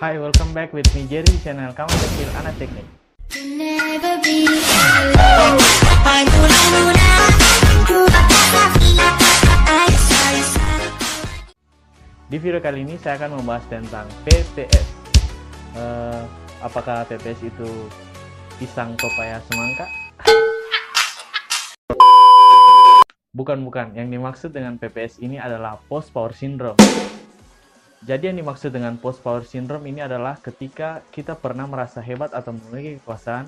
Hai, welcome back with me Jerry di channel Kamu Kecil Anak Teknik. Di video kali ini saya akan membahas tentang PPS. Eh, apakah PPS itu pisang pepaya semangka? Bukan, bukan. Yang dimaksud dengan PPS ini adalah post power syndrome. Jadi yang dimaksud dengan post power syndrome ini adalah ketika kita pernah merasa hebat atau memiliki kekuasaan,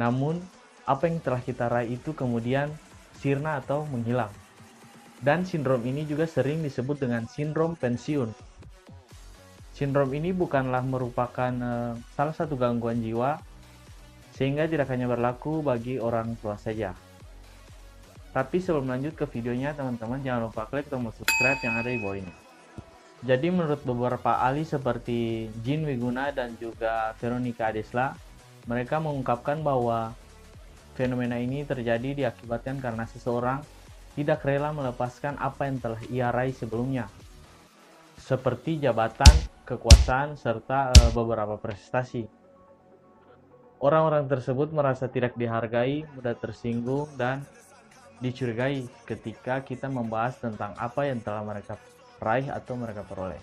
namun apa yang telah kita raih itu kemudian sirna atau menghilang. Dan sindrom ini juga sering disebut dengan sindrom pensiun. Sindrom ini bukanlah merupakan eh, salah satu gangguan jiwa, sehingga tidak hanya berlaku bagi orang tua saja. Tapi sebelum lanjut ke videonya, teman-teman jangan lupa klik tombol subscribe yang ada di bawah ini. Jadi menurut beberapa ahli seperti Jin Wiguna dan juga Veronica Adesla, mereka mengungkapkan bahwa fenomena ini terjadi diakibatkan karena seseorang tidak rela melepaskan apa yang telah ia raih sebelumnya, seperti jabatan, kekuasaan, serta eh, beberapa prestasi. Orang-orang tersebut merasa tidak dihargai, mudah tersinggung, dan dicurigai ketika kita membahas tentang apa yang telah mereka raih atau mereka peroleh.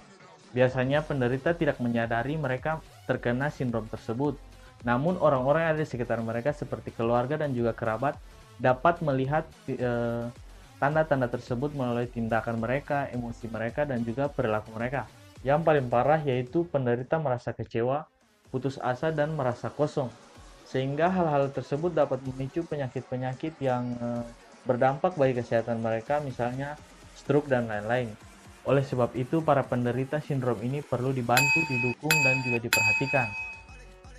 Biasanya penderita tidak menyadari mereka terkena sindrom tersebut. Namun orang-orang yang ada di sekitar mereka seperti keluarga dan juga kerabat dapat melihat eh, tanda-tanda tersebut melalui tindakan mereka, emosi mereka dan juga perilaku mereka. Yang paling parah yaitu penderita merasa kecewa, putus asa dan merasa kosong. Sehingga hal-hal tersebut dapat memicu penyakit-penyakit yang eh, berdampak bagi kesehatan mereka misalnya stroke dan lain-lain. Oleh sebab itu, para penderita sindrom ini perlu dibantu, didukung, dan juga diperhatikan.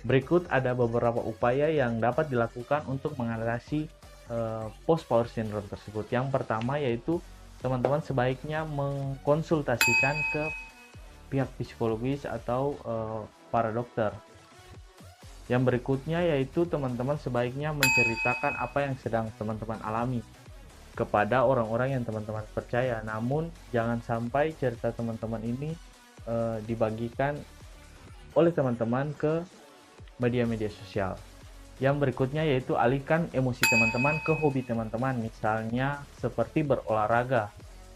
Berikut ada beberapa upaya yang dapat dilakukan untuk mengatasi eh, post power syndrome tersebut. Yang pertama yaitu teman-teman sebaiknya mengkonsultasikan ke pihak psikologis atau eh, para dokter. Yang berikutnya yaitu teman-teman sebaiknya menceritakan apa yang sedang teman-teman alami kepada orang-orang yang teman-teman percaya. Namun jangan sampai cerita teman-teman ini e, dibagikan oleh teman-teman ke media-media sosial. Yang berikutnya yaitu alihkan emosi teman-teman ke hobi teman-teman, misalnya seperti berolahraga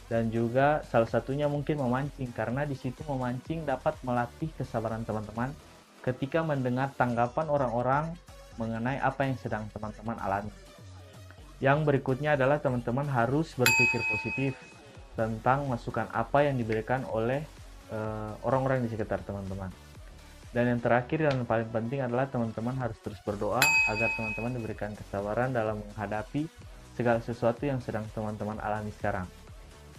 dan juga salah satunya mungkin memancing karena di situ memancing dapat melatih kesabaran teman-teman ketika mendengar tanggapan orang-orang mengenai apa yang sedang teman-teman alami. Yang berikutnya adalah teman-teman harus berpikir positif tentang masukan apa yang diberikan oleh eh, orang-orang uh, di sekitar teman-teman. Dan yang terakhir dan paling penting adalah teman-teman harus terus berdoa agar teman-teman diberikan kesabaran dalam menghadapi segala sesuatu yang sedang teman-teman alami sekarang.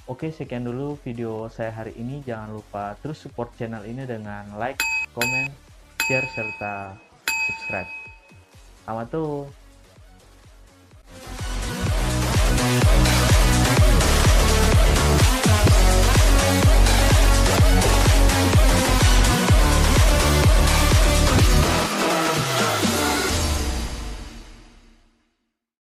Oke, sekian dulu video saya hari ini. Jangan lupa terus support channel ini dengan like, comment, share, serta subscribe. Selamat tuh.